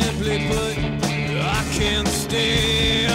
Simply put, I can't stay.